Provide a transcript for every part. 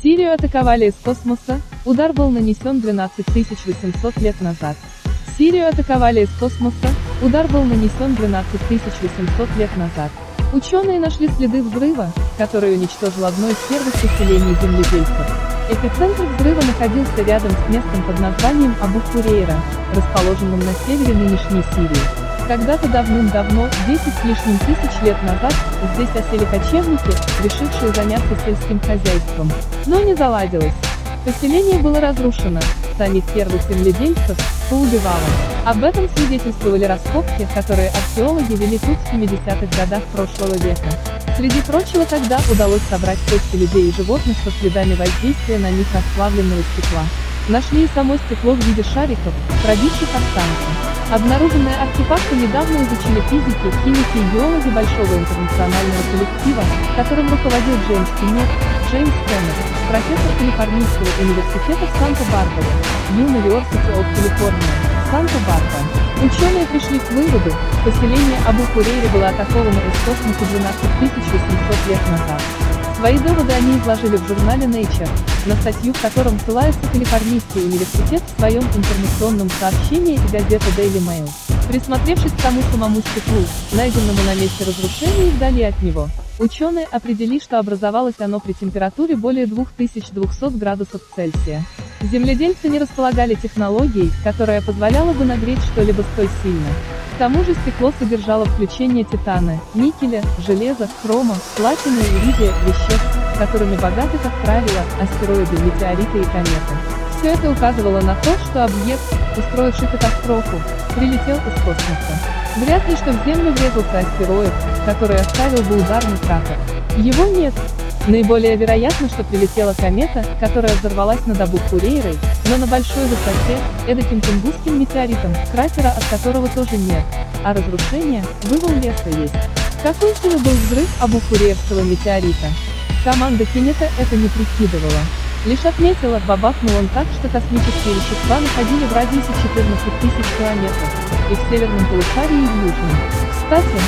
Сирию атаковали из космоса, удар был нанесен 12 800 лет назад. Сирию атаковали из космоса, удар был нанесен 12 800 лет назад. Ученые нашли следы взрыва, который уничтожил одно из первых поселений земледельцев. Эпицентр взрыва находился рядом с местом под названием Абу-Хурейра, расположенным на севере нынешней Сирии. Когда-то давным-давно, 10 с лишним тысяч лет назад, здесь осели кочевники, решившие заняться сельским хозяйством. Но не заладилось. Поселение было разрушено, самих первых земледельцев поубивало. Об этом свидетельствовали раскопки, которые археологи вели тут в 70-х годах прошлого века. Среди прочего тогда удалось собрать кости людей и животных со следами воздействия на них расплавленного стекла. Нашли и само стекло в виде шариков, пробивших останки. Обнаруженные артефакты недавно изучили физики, химики и геологи большого интернационального коллектива, которым руководил Джеймс Кеннет, Джеймс Кэмерон, профессор Калифорнийского университета в Санта-Барбаре, University of California, Санта-Барбара. Ученые пришли к выводу, поселение Абу-Курейри было атаковано из космоса 12 800 лет назад. Свои доводы они изложили в журнале Nature, на статью в котором ссылается Калифорнийский университет в своем информационном сообщении и газета Daily Mail. Присмотревшись к тому самому стеклу, найденному на месте разрушения и вдали от него, ученые определили, что образовалось оно при температуре более 2200 градусов Цельсия. Земледельцы не располагали технологией, которая позволяла бы нагреть что-либо столь сильно. К тому же стекло содержало включение титана, никеля, железа, хрома, платины и иридия, веществ, которыми богаты, как правило, астероиды, метеориты и кометы. Все это указывало на то, что объект, устроивший катастрофу, прилетел из космоса. Вряд ли, что в Землю врезался астероид, который оставил бы ударный кратер. Его нет, Наиболее вероятно, что прилетела комета, которая взорвалась над Абу-Курейрой, но на большой высоте, эдаким тунгусским метеоритом, кратера от которого тоже нет, а разрушение, вывал леса есть. Какой силы был взрыв Абу-Курейрского метеорита? Команда Кинета это не прикидывала. Лишь отметила, бабахнул он так, что космические вещества находили в радиусе 14 тысяч километров, и в северном полушарии, и в южном. Кстати,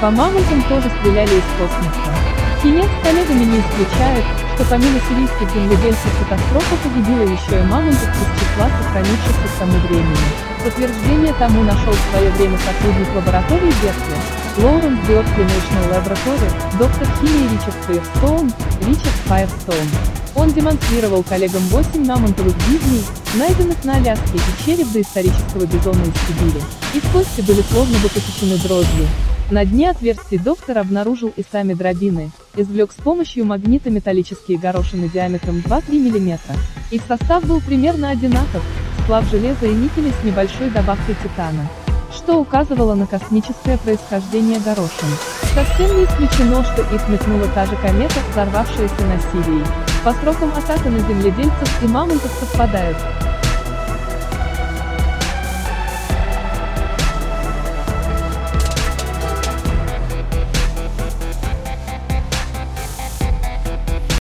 по мамонтам тоже стреляли из космоса. Кинец с коллегами не исключает, что помимо сирийских земледельцев катастрофа погубила еще и мамонтов из числа сохранившихся к тому времени. Подтверждение тому нашел в свое время сотрудник лаборатории Беркли, Лоуренс Беркли National Laboratory, доктор химии Ричард Файерстоун, Ричард Файерстоун. Он демонстрировал коллегам 8 мамонтовых бивней, найденных на Аляске и череп доисторического бизона из Сибири. Их кости были словно бы посечены дрожью. На дне отверстий доктор обнаружил и сами дробины, извлек с помощью магнита металлические горошины диаметром 2-3 мм. Их состав был примерно одинаков, сплав железа и никеля с небольшой добавкой титана, что указывало на космическое происхождение горошин. Совсем не исключено, что их метнула та же комета, взорвавшаяся на Сирии. По срокам атака на земледельцев и мамонтов совпадают,